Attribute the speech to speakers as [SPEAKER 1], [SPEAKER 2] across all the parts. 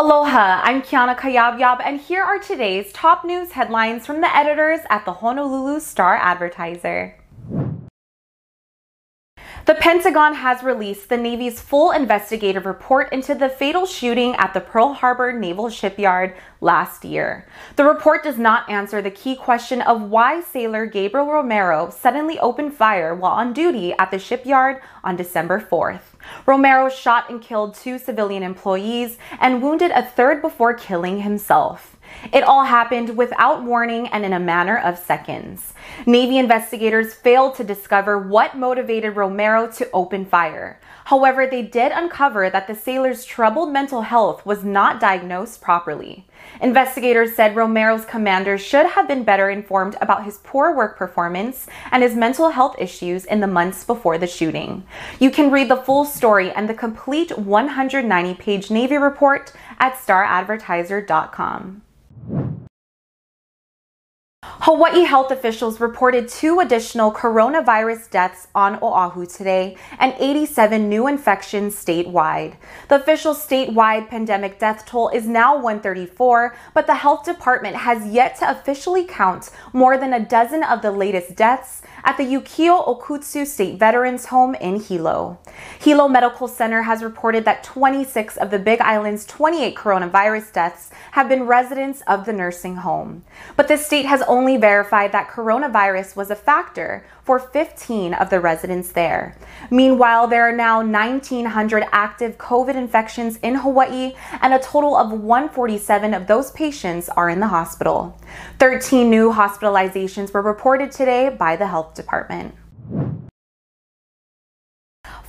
[SPEAKER 1] Aloha, I'm Kiana Kayabyab, and here are today's top news headlines from the editors at the Honolulu Star Advertiser. The Pentagon has released the Navy's full investigative report into the fatal shooting at the Pearl Harbor Naval Shipyard last year. The report does not answer the key question of why sailor Gabriel Romero suddenly opened fire while on duty at the shipyard on December 4th. Romero shot and killed two civilian employees and wounded a third before killing himself. It all happened without warning and in a matter of seconds. Navy investigators failed to discover what motivated Romero to open fire. However, they did uncover that the sailor's troubled mental health was not diagnosed properly. Investigators said Romero's commander should have been better informed about his poor work performance and his mental health issues in the months before the shooting. You can read the full story and the complete 190 page Navy report at staradvertiser.com. Hawaii health officials reported two additional coronavirus deaths on Oahu today and 87 new infections statewide. The official statewide pandemic death toll is now 134, but the health department has yet to officially count more than a dozen of the latest deaths at the Yukio Okutsu State Veterans Home in Hilo. Hilo Medical Center has reported that 26 of the Big Island's 28 coronavirus deaths have been residents of the nursing home. But the state has only verified that coronavirus was a factor for 15 of the residents there. Meanwhile, there are now 1,900 active COVID infections in Hawaii, and a total of 147 of those patients are in the hospital. 13 new hospitalizations were reported today by the health department.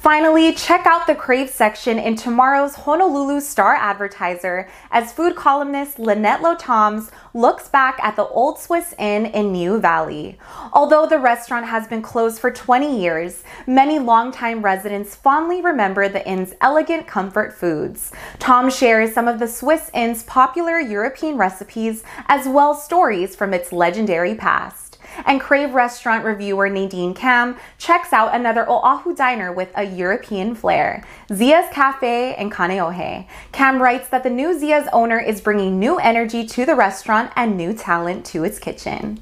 [SPEAKER 1] Finally, check out the Crave section in tomorrow's Honolulu Star Advertiser as food columnist Lynette Lotoms looks back at the Old Swiss Inn in Niu Valley. Although the restaurant has been closed for 20 years, many longtime residents fondly remember the inn's elegant comfort foods. Tom shares some of the Swiss Inn's popular European recipes as well stories from its legendary past. And Crave restaurant reviewer Nadine Kam checks out another Oahu diner with a European flair, Zia's Cafe in Kaneohe. Kam writes that the new Zia's owner is bringing new energy to the restaurant and new talent to its kitchen.